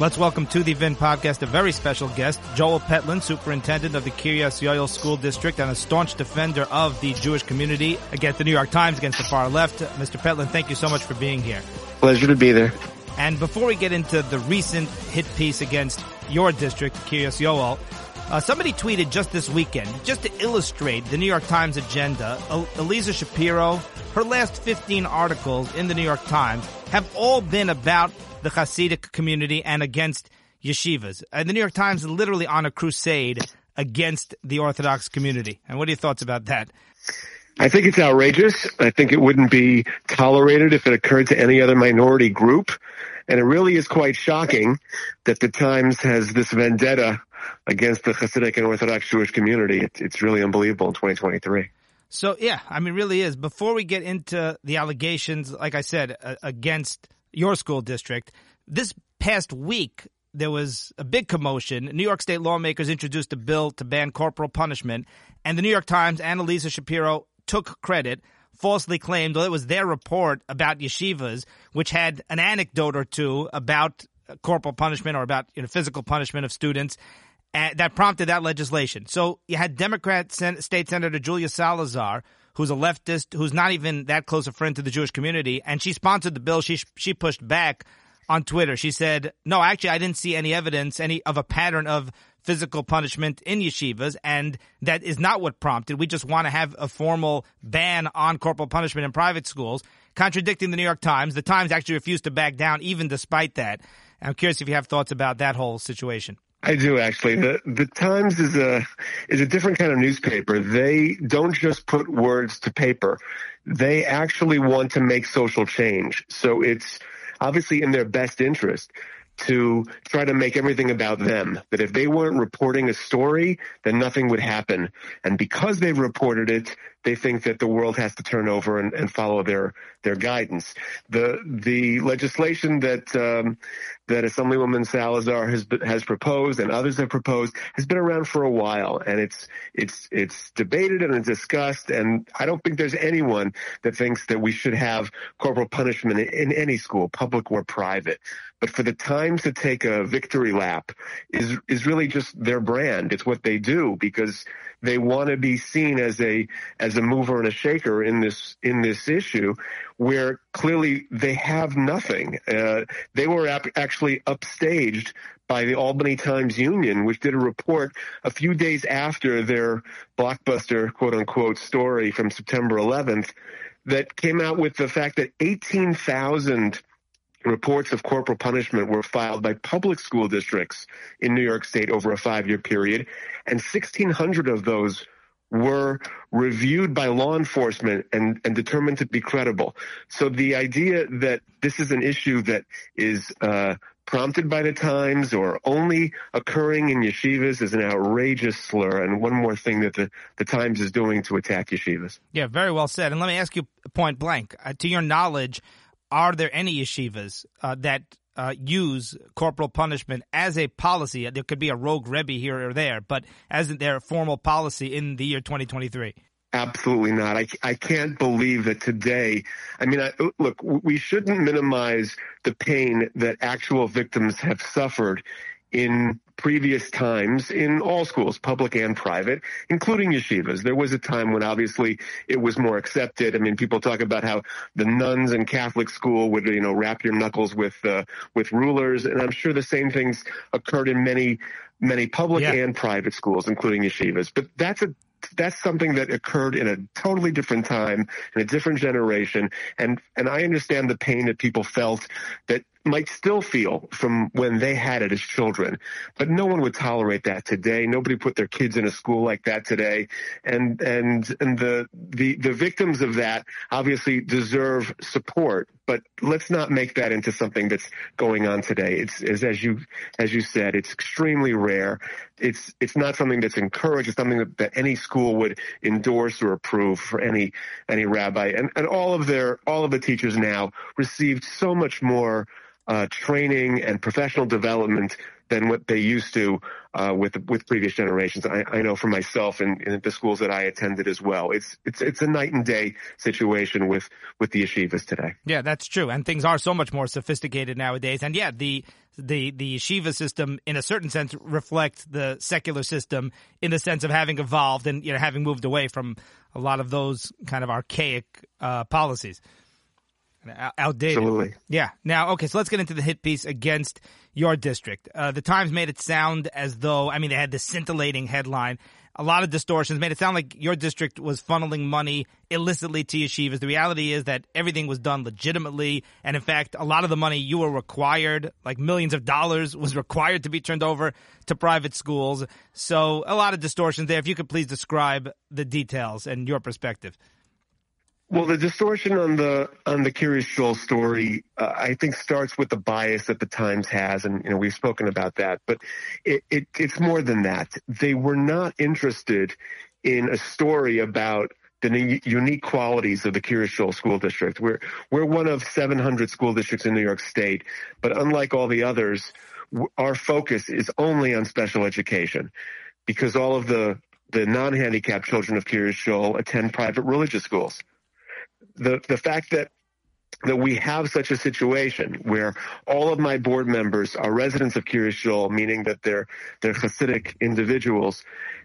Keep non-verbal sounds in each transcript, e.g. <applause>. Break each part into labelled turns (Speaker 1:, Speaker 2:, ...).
Speaker 1: Let's welcome to the VIN podcast a very special guest, Joel Petlin, superintendent of the Kiryas Yoel School District and a staunch defender of the Jewish community against the New York Times, against the far left. Mr. Petlin, thank you so much for being here.
Speaker 2: Pleasure to be there.
Speaker 1: And before we get into the recent hit piece against your district, Kiryas Yoel, uh, somebody tweeted just this weekend, just to illustrate the New York Times agenda, Eliza Shapiro, her last 15 articles in the New York Times have all been about the Hasidic community and against yeshivas. Uh, the New York Times is literally on a crusade against the Orthodox community. And what are your thoughts about that?
Speaker 2: I think it's outrageous. I think it wouldn't be tolerated if it occurred to any other minority group. And it really is quite shocking that the Times has this vendetta against the Hasidic and Orthodox Jewish community. it's really unbelievable in 2023.
Speaker 1: So yeah, I mean, really is. Before we get into the allegations, like I said, uh, against your school district. This past week, there was a big commotion. New York state lawmakers introduced a bill to ban corporal punishment, and the New York Times Annalisa Shapiro took credit, falsely claimed well, it was their report about yeshivas, which had an anecdote or two about corporal punishment or about you know, physical punishment of students. That prompted that legislation. So you had Democrat Sen- State Senator Julia Salazar, who's a leftist, who's not even that close a friend to the Jewish community, and she sponsored the bill. She she pushed back on Twitter. She said, "No, actually, I didn't see any evidence, any of a pattern of physical punishment in yeshivas, and that is not what prompted. We just want to have a formal ban on corporal punishment in private schools." Contradicting the New York Times, the Times actually refused to back down, even despite that. I'm curious if you have thoughts about that whole situation.
Speaker 2: I do actually. The the Times is a is a different kind of newspaper. They don't just put words to paper. They actually want to make social change. So it's obviously in their best interest to try to make everything about them. That if they weren't reporting a story, then nothing would happen. And because they've reported it, they think that the world has to turn over and, and follow their their guidance. The the legislation that um, that Assemblywoman Salazar has has proposed and others have proposed has been around for a while, and it's it's it's debated and it's discussed. And I don't think there's anyone that thinks that we should have corporal punishment in, in any school, public or private. But for the Times to take a victory lap is is really just their brand. It's what they do because they want to be seen as a as a mover and a shaker in this in this issue, where clearly they have nothing. Uh, they were ap- actually upstaged by the Albany Times Union, which did a report a few days after their blockbuster quote unquote story from September 11th that came out with the fact that 18,000 reports of corporal punishment were filed by public school districts in New York State over a five year period, and 1,600 of those were reviewed by law enforcement and, and determined to be credible. So the idea that this is an issue that is uh, prompted by the times or only occurring in yeshivas is an outrageous slur and one more thing that the, the times is doing to attack yeshivas.
Speaker 1: Yeah, very well said. And let me ask you point blank, uh, to your knowledge, are there any yeshivas uh, that uh, use corporal punishment as a policy? There could be a rogue rebbe here or there, but as their formal policy in the year 2023?
Speaker 2: Absolutely not. I, I can't believe that today. I mean, I, look, we shouldn't minimize the pain that actual victims have suffered in previous times in all schools, public and private, including yeshivas. There was a time when obviously it was more accepted. I mean, people talk about how the nuns in Catholic school would, you know, rap your knuckles with, uh, with rulers. And I'm sure the same things occurred in many, many public yeah. and private schools, including yeshivas. But that's a that's something that occurred in a totally different time in a different generation and and I understand the pain that people felt that might still feel from when they had it as children. But no one would tolerate that today. Nobody put their kids in a school like that today. And and and the the the victims of that obviously deserve support. But let's not make that into something that's going on today. It's, it's as you as you said, it's extremely rare. It's it's not something that's encouraged. It's something that, that any school would endorse or approve for any any rabbi. And and all of their all of the teachers now received so much more uh, training and professional development than what they used to uh, with with previous generations. I, I know for myself and in, the schools that I attended as well. It's it's it's a night and day situation with with the yeshivas today.
Speaker 1: Yeah, that's true, and things are so much more sophisticated nowadays. And yeah, the the the yeshiva system, in a certain sense, reflects the secular system in the sense of having evolved and you know having moved away from a lot of those kind of archaic uh, policies outdated.
Speaker 2: Absolutely.
Speaker 1: Yeah. Now, okay, so let's get into the hit piece against your district. Uh, the Times made it sound as though, I mean, they had this scintillating headline. A lot of distortions made it sound like your district was funneling money illicitly to yeshivas. The reality is that everything was done legitimately. And in fact, a lot of the money you were required, like millions of dollars, was <laughs> required to be turned over to private schools. So a lot of distortions there. If you could please describe the details and your perspective.
Speaker 2: Well, the distortion on the on the Kiryas Joel story, uh, I think, starts with the bias that the Times has, and you know we've spoken about that. But it, it, it's more than that. They were not interested in a story about the unique qualities of the Kiryas Joel School District. We're we're one of 700 school districts in New York State, but unlike all the others, our focus is only on special education, because all of the the non-handicapped children of Kiryas Joel attend private religious schools the the fact that that we have such a situation where all of my board members are residents of Kiryas Joel, meaning that they're they're Hasidic individuals.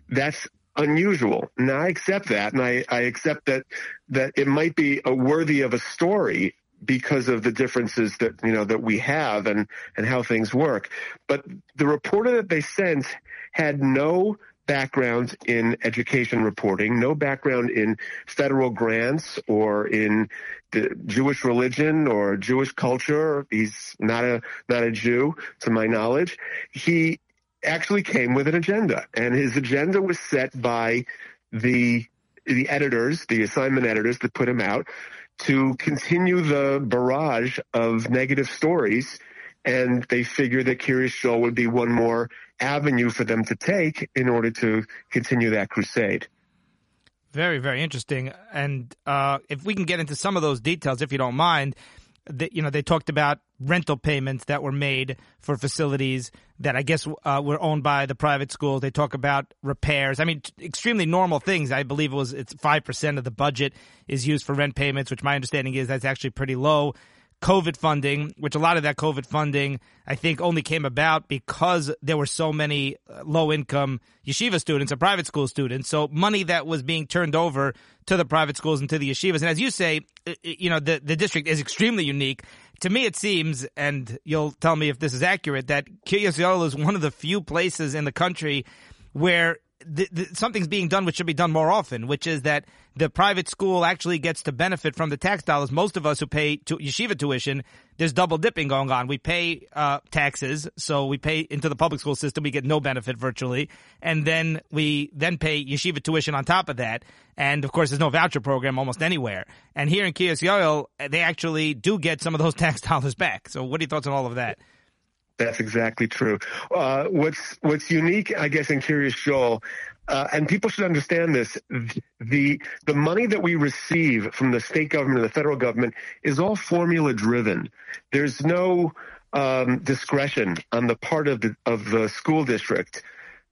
Speaker 2: That's unusual. And I accept that, and I, I accept that that it might be a worthy of a story because of the differences that you know that we have and and how things work. But the reporter that they sent had no background in education reporting, no background in federal grants or in the Jewish religion or Jewish culture. He's not a not a Jew, to my knowledge. He actually came with an agenda, and his agenda was set by the the editors, the assignment editors that put him out, to continue the barrage of negative stories and they figured that Kiryas Joel would be one more avenue for them to take in order to continue that crusade.
Speaker 1: Very, very interesting. And uh, if we can get into some of those details, if you don't mind, that you know they talked about rental payments that were made for facilities that I guess uh, were owned by the private schools. They talk about repairs. I mean, extremely normal things. I believe it was it's five percent of the budget is used for rent payments, which my understanding is that's actually pretty low. COVID funding, which a lot of that COVID funding, I think, only came about because there were so many uh, low income yeshiva students and private school students. So money that was being turned over to the private schools and to the yeshivas. And as you say, you know, the, the district is extremely unique. To me, it seems, and you'll tell me if this is accurate, that Kiryas is one of the few places in the country where the, the, something's being done which should be done more often, which is that the private school actually gets to benefit from the tax dollars. Most of us who pay to yeshiva tuition, there's double dipping going on. We pay uh, taxes, so we pay into the public school system. We get no benefit virtually, and then we then pay yeshiva tuition on top of that. And of course, there's no voucher program almost anywhere. And here in Kiryas Joel, they actually do get some of those <laughs> tax dollars back. So, what are your thoughts on all of that?
Speaker 2: That's exactly true. Uh, what's what's unique, I guess, in Kiryas Joel, uh, and people should understand this: the the money that we receive from the state government and the federal government is all formula driven. There's no um, discretion on the part of the of the school district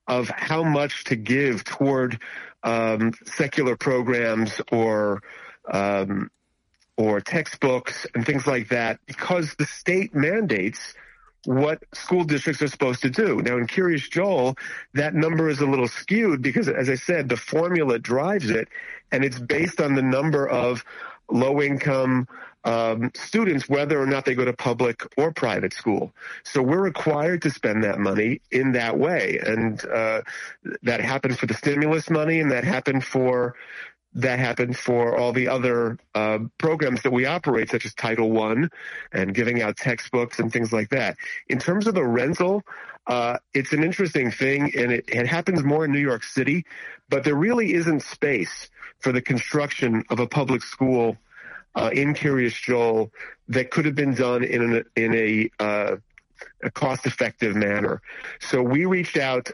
Speaker 2: of how much to give toward um, secular programs or um, or textbooks and things like that, because the state mandates what school districts are supposed to do. Now, in Kiryas Joel, that number is a little skewed because, as I said, the formula drives it, and it's based on the number of low income um, students, whether or not they go to public or private school. So we're required to spend that money in that way. And uh, that happened for the stimulus money, and that happened for that happened for all the other uh, programs that we operate, such as Title One and giving out textbooks and things like that. In terms of the rental, uh, it's an interesting thing, and it, it, happens more in New York City, but there really isn't space for the construction of a public school uh, in Kiryas Joel that could have been done in an, in a, uh, a cost-effective manner. So we reached out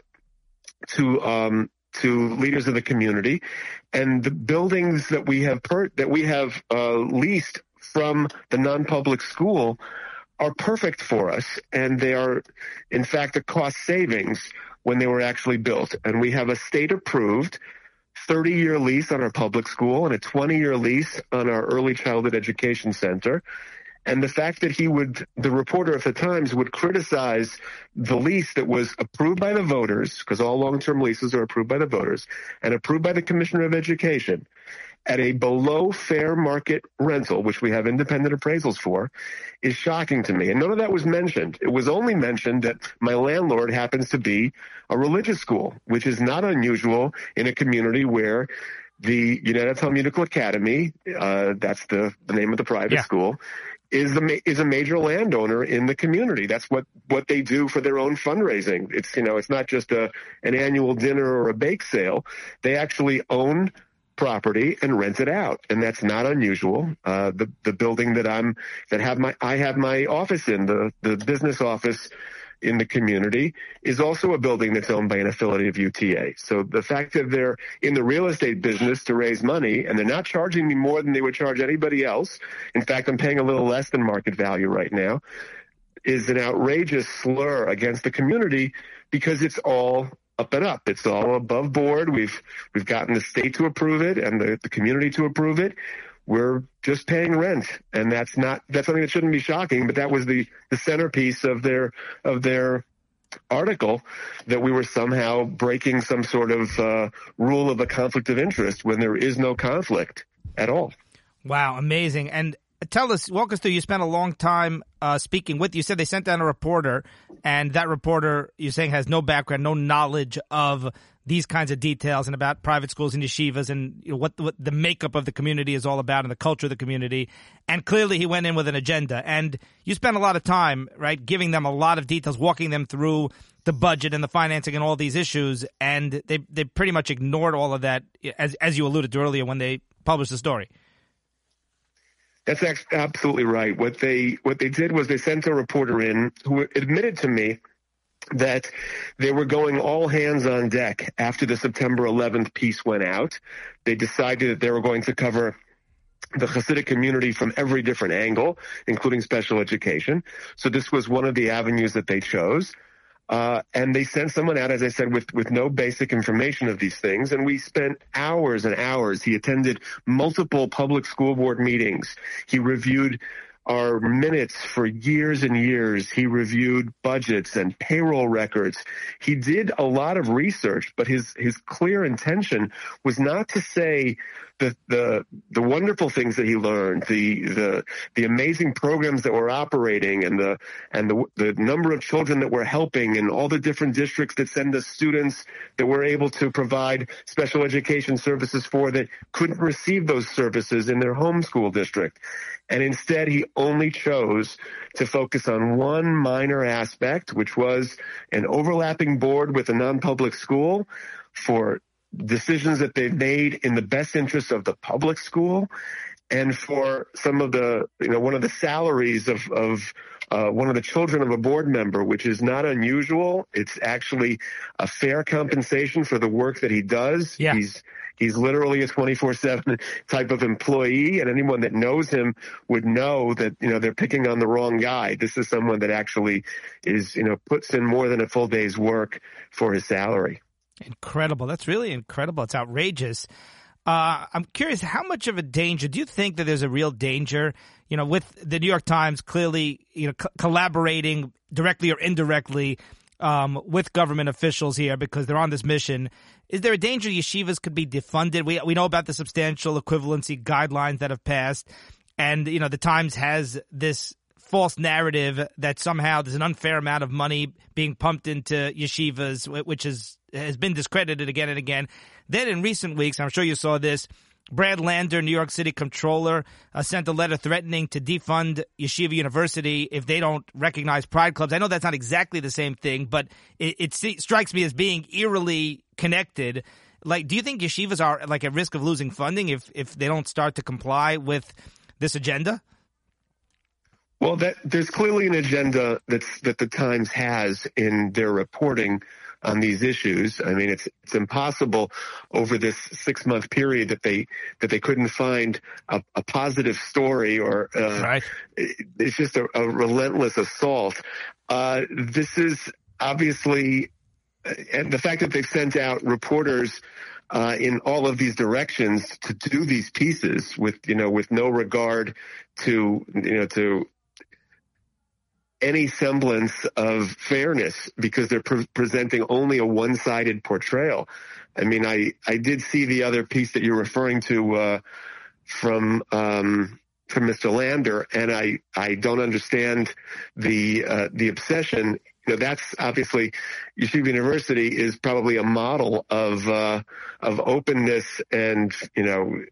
Speaker 2: to um, to leaders of the community, and the buildings that we have per- that we have uh, leased from the non-public school are perfect for us, and they are, in fact, a cost savings when they were actually built. And we have a state approved 30 year lease on our public school and a 20 year lease on our early childhood education center. And the fact that he would, the reporter at the Times would criticize the lease that was approved by the voters, because all long-term leases are approved by the voters, and approved by the Commissioner of Education at a below fair market rental, which we have independent appraisals for, is shocking to me. And none of that was mentioned. It was only mentioned that my landlord happens to be a religious school, which is not unusual in a community where the United Talmudical Academy, uh, that's the, the name of the private yeah. school, is the is a major landowner in the community. That's what what they do for their own fundraising. It's you know it's not just a an annual dinner or a bake sale. They actually own property and rent it out, and that's not unusual. Uh, the the building that I'm that have my I have my office in the the business office in the community is also a building that's owned by an affiliate of UTA. So the fact that they're in the real estate business to raise money and they're not charging me more than they would charge anybody else. In fact, I'm paying a little less than market value right now is an outrageous slur against the community because it's all up and up. It's all above board. We've we've gotten the state to approve it and the, the community to approve it. We're just paying rent, and that's not that's something that shouldn't be shocking. But that was the the centerpiece of their of their article that we were somehow breaking some sort of uh, rule of a conflict of interest when there is no conflict at all.
Speaker 1: Wow, amazing! And tell us, walk us through. You spent a long time uh, speaking with. You said they sent down a reporter, and that reporter you're saying has no background, no knowledge of these kinds of details and about private schools and yeshivas and you know, what, what the makeup of the community is all about and the culture of the community. And clearly, he went in with an agenda. And you spent a lot of time, right, giving them a lot of details, walking them through the budget and the financing and all these issues. And they they pretty much ignored all of that, as as you alluded to earlier when they published the story.
Speaker 2: That's absolutely right. What they what they did was they sent a reporter in who admitted to me that they were going all hands on deck after the September 11th piece went out. They decided that they were going to cover the Hasidic community from every different angle, including special education. So this was one of the avenues that they chose. Uh, and they sent someone out, as I said, with, with no basic information of these things. And we spent hours and hours. He attended multiple public school board meetings. He reviewed our minutes for years and years. He reviewed budgets and payroll records. He did a lot of research, but his, his clear intention was not to say the, the, the wonderful things that he learned, the, the, the amazing programs that were operating and the, and the, the number of children that we're helping and all the different districts that send us students that we're able to provide special education services for that couldn't receive those services in their home school district. And instead, he only chose to focus on one minor aspect, which was an overlapping board with a non-public school for decisions that they've made in the best interest of the public school and for some of the, you know, one of the salaries of, of uh, one of the children of a board member, which is not unusual. It's actually a fair compensation for the work that he does.
Speaker 1: Yeah.
Speaker 2: He's He's literally a 24/7 type of employee, and anyone that knows him would know that you know they're picking on the wrong guy. This is someone that actually is you know puts in more than a full day's work for his salary.
Speaker 1: Incredible. That's really incredible. It's outrageous. Uh, I'm curious, how much of a danger do you think that there's a real danger? You know, with the New York Times clearly, you know, co- collaborating directly or indirectly um, with government officials here because they're on this mission. Is there a danger yeshivas could be defunded? We we know about the substantial equivalency guidelines that have passed, and you know the Times has this false narrative that somehow there's an unfair amount of money being pumped into yeshivas, which is has been discredited again and again. Then in recent weeks, I'm sure you saw this. Brad Lander, New York City comptroller, uh, sent a letter threatening to defund Yeshiva University if they don't recognize pride clubs. I know that's not exactly the same thing, but it, it strikes me as being eerily connected. Like, do you think yeshivas are like at risk of losing funding if if they don't start to comply with this agenda?
Speaker 2: Well, that, there's clearly an agenda that's, that the Times has in their reporting on these issues. I mean, it's it's impossible over this six month period that they that they couldn't find a, a positive story or uh, right. it's just a, a relentless assault. Uh, this is obviously, and the fact that they've sent out reporters. Uh, in all of these directions to do these pieces with you know with no regard to you know to any semblance of fairness because they're pre- presenting only a one-sided portrayal. I mean, I, I did see the other piece that you're referring to, uh, from, um, from Mr. Lander, and I, I don't understand the, uh, the obsession. You know, that's obviously Yeshiva University is probably a model of, uh, of openness and, you know,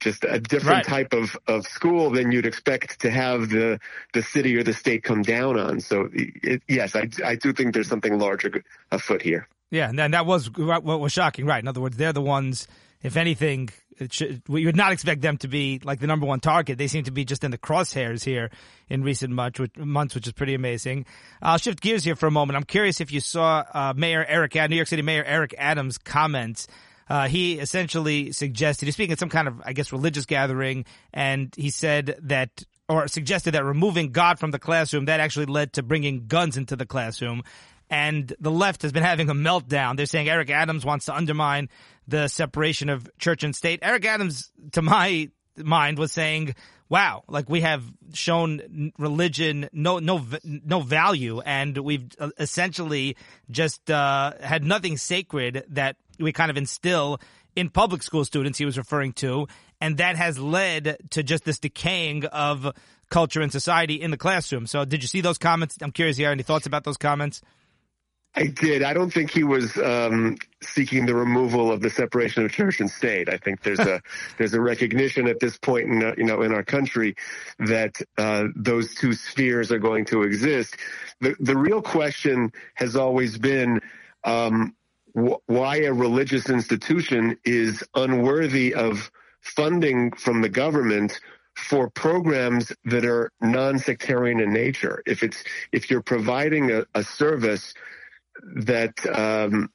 Speaker 2: just a different right. type of, of school than you'd expect to have the the city or the state come down on. So it, yes, I, I do think there's something larger afoot here.
Speaker 1: Yeah, and that was what was shocking, right? In other words, they're the ones. If anything, should, we would not expect them to be like the number one target. They seem to be just in the crosshairs here in recent months, months which is pretty amazing. I'll shift gears here for a moment. I'm curious if you saw uh, Mayor Eric, New York City Mayor Eric Adams' comments uh, he essentially suggested he's speaking at some kind of, I guess, religious gathering, and he said that or suggested that removing God from the classroom that actually led to bringing guns into the classroom. And the left has been having a meltdown. They're saying Eric Adams wants to undermine the separation of church and state. Eric Adams, to my mind, was saying, wow, like we have shown religion no no no value, and we've uh, essentially just uh, had nothing sacred that we kind of instill in public school students he was referring to, and that has led to just this decaying of culture and society in the classroom. So, did you see those comments? I'm curious. You have any thoughts about those comments?
Speaker 2: I did. I don't think he was um, seeking the removal of the separation of church and state. I think there's a <laughs> there's a recognition at this point in you know in our country that uh, those two spheres are going to exist. The the real question has always been. Um, wh- why a religious institution is unworthy of funding from the government for programs that are non-sectarian in nature. If it's if you're providing a, a service that um,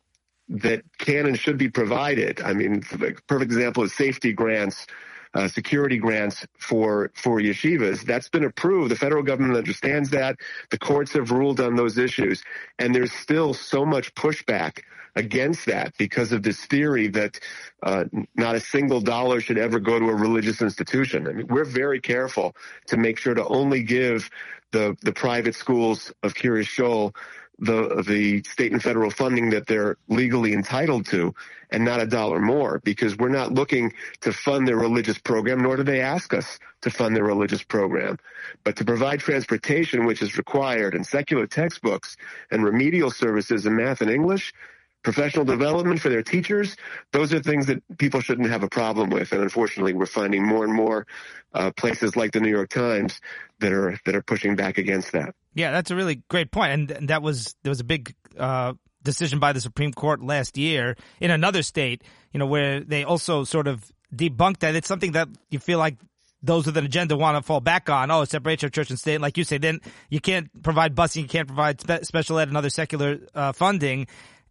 Speaker 2: that can and should be provided, I mean, the perfect example is safety grants. Uh, security grants for for yeshivas. That's been approved. The federal government understands that. The courts have ruled on those issues, and there's still so much pushback against that because of this theory that uh, not a single dollar should ever go to a religious institution. I mean, we're very careful to make sure to only give the the private schools of Kiryas Joel the the state and federal funding that they're legally entitled to and not a dollar more because we're not looking to fund their religious program nor do they ask us to fund their religious program. But to provide transportation which is required and secular textbooks and remedial services in math and english professional development for their teachers. Those are things that people shouldn't have a problem with. And unfortunately, we're finding more and more uh, places like the New York Times that are that are pushing back against that.
Speaker 1: Yeah, that's a really great point. And, that was there was a big uh, decision by the Supreme Court last year in another state, you know, where they also sort of debunked that. It's something that you feel like those with an agenda want to fall back on. Oh, separation of church and state. Like you say, then you can't provide busing, you can't provide spe- special ed and other secular uh, funding.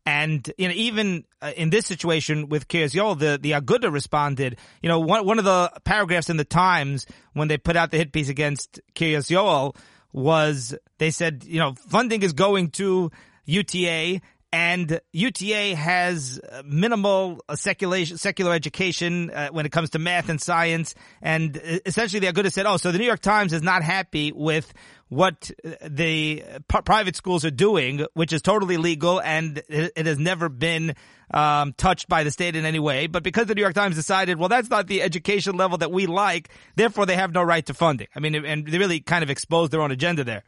Speaker 1: And you know, even uh, in this situation with Joel, the the Aguda responded. You know, one one of the paragraphs in the Times when they put out the hit piece against Joel was they said, you know, funding is going to UTA and UTA has uh, minimal uh, secular secular education uh, when it comes to math and science. And uh, essentially they're the Aguda said, "Oh, so the New York Times is not happy with what the private schools are doing, which is totally legal and it, it has never been um, touched by the state in any way. But because the New York Times decided, well, that's not the education level that we like, therefore they have no right to funding. I mean, and they really kind of exposed their own agenda there.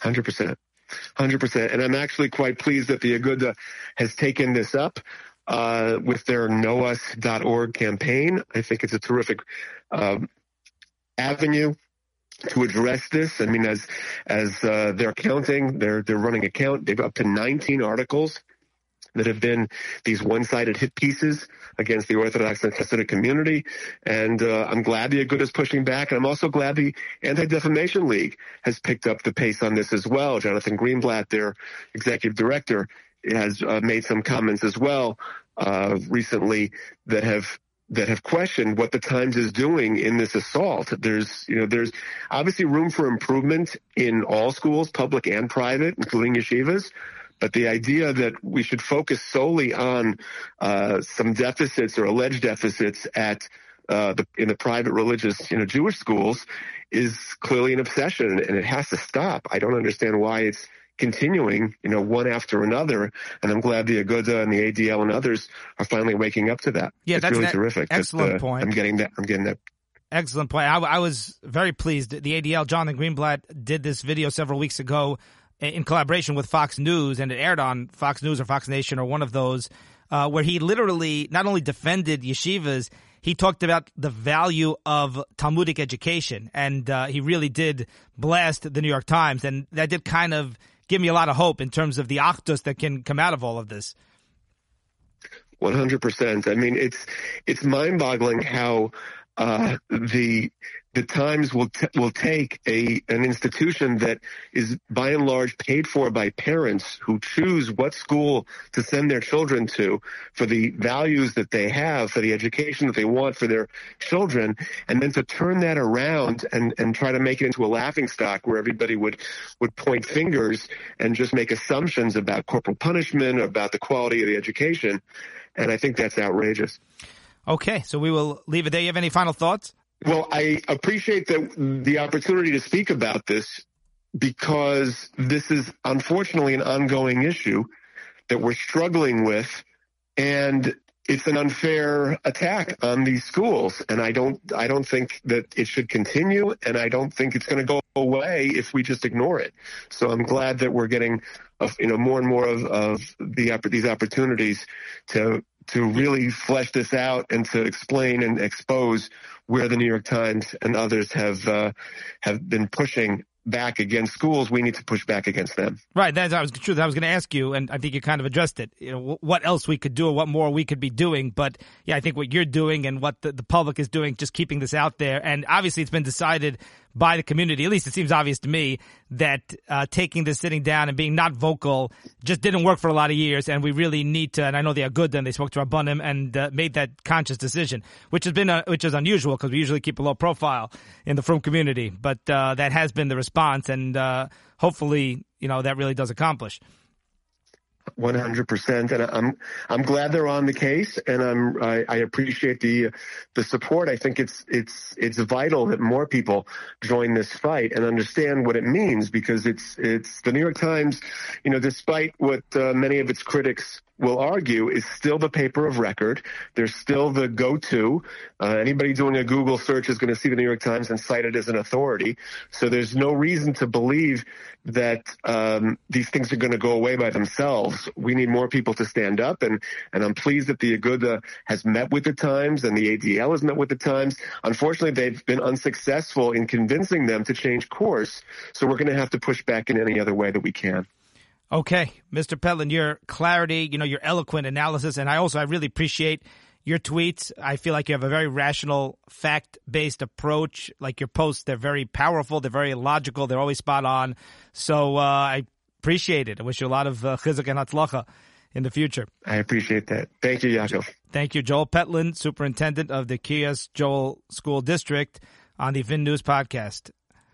Speaker 2: Hundred percent, hundred percent. And I'm actually quite pleased that the Aguda has taken this up. Uh, with their knowus.org campaign. I think it's a terrific um, avenue to address this. I mean, as as uh, they're counting, they're they're running a count. They've up to 19 articles that have been these one-sided hit pieces against the Orthodox and Hasidic community. And uh, I'm glad the Aguda is pushing back, and I'm also glad the Anti-Defamation League has picked up the pace on this as well. Jonathan Greenblatt, their executive director, has uh, made some comments as well uh, recently that have that have questioned what the Times is doing in this assault. There's, you know, there's obviously room for improvement in all schools, public and private, including yeshivas. But the idea that we should focus solely on uh, some deficits or alleged deficits at uh, the, in the private religious, you know, Jewish schools is clearly an obsession, and it has to stop. I don't understand why it's continuing, you know, one after another. And I'm glad the Aguda and the ADL and others are finally waking up to that.
Speaker 1: Yeah,
Speaker 2: it's
Speaker 1: that's
Speaker 2: really terrific.
Speaker 1: Excellent
Speaker 2: that, uh,
Speaker 1: point.
Speaker 2: I'm getting that. I'm getting that.
Speaker 1: Excellent point. I, I, was very pleased. The ADL, Jonathan Greenblatt, did this video several weeks ago in collaboration with Fox News, and it aired on Fox News or Fox Nation or one of those, uh, where he literally not only defended yeshivas, he talked about the value of Talmudic education, and uh, he really did blast the New York Times, and that did kind of give me a lot of hope in terms of the achdus that can come out of all of this.
Speaker 2: One hundred percent. I mean, it's it's mind boggling how uh, the the Times will t- will take a an institution that is by and large paid for by parents who choose what school to send their children to for the values that they have, for the education that they want for their children, and then to turn that around and and try to make it into a laughing stock where everybody would would point fingers and just make assumptions about corporal punishment, about the quality of the education, and I think that's outrageous.
Speaker 1: Okay, so we will leave it there. You have any final thoughts?
Speaker 2: Well, I appreciate the the opportunity to speak about this because this is unfortunately an ongoing issue that we're struggling with and it's an unfair attack on these schools and I don't I don't think that it should continue and I don't think it's going to go away if we just ignore it. So I'm glad that we're getting you know more and more of, of the these opportunities to to really flesh this out and to explain and expose where the New York Times and others have uh, have been pushing back against schools, we need to push back against them.
Speaker 1: Right. That's I was true. I was going to ask you, and I think you kind of addressed it. You know, what else we could do, or what more we could be doing. But yeah, I think what you're doing and what the, the public is doing, just keeping this out there, and obviously it's been decided by the community. At least it seems obvious to me that uh, taking this sitting down and being not vocal just didn't work for a lot of years, and we really need to. And I know they are good. Then they spoke to Rabbanim and uh, made that conscious decision, which has been uh, which is unusual because we usually keep a low profile in the Frum community, but uh, that has been the response, and uh, hopefully, you know, that really does accomplish.
Speaker 2: One hundred percent, and I'm I'm glad they're on the case, and I'm I, I, appreciate the the support. I think it's it's it's vital that more people join this fight and understand what it means because it's it's the New York Times, you know, despite what uh, many of its critics will argue is still the paper of record. They're still the go-to. Uh, anybody doing a Google search is going to see the New York Times and cite it as an authority. So there's no reason to believe that um, these things are going to go away by themselves. We need more people to stand up, and and I'm pleased that the Aguda has met with the Times and the ADL has met with the Times. Unfortunately, they've been unsuccessful in convincing them to change course. So we're going to have to push back in any other way that we can.
Speaker 1: Okay, Mr. Petlin, your clarity, you know, your eloquent analysis, and I also I really appreciate your tweets. I feel like you have a very rational, fact-based approach. Like your posts, they're very powerful, they're very logical, they're always spot on. So uh, I appreciate it. I wish you a lot of uh, chizuk and hatzlacha in the future.
Speaker 2: I appreciate that. Thank you, Yaakov.
Speaker 1: Thank you, Joel Petlin, superintendent of the Kiryas Joel School District, on the VIN News podcast.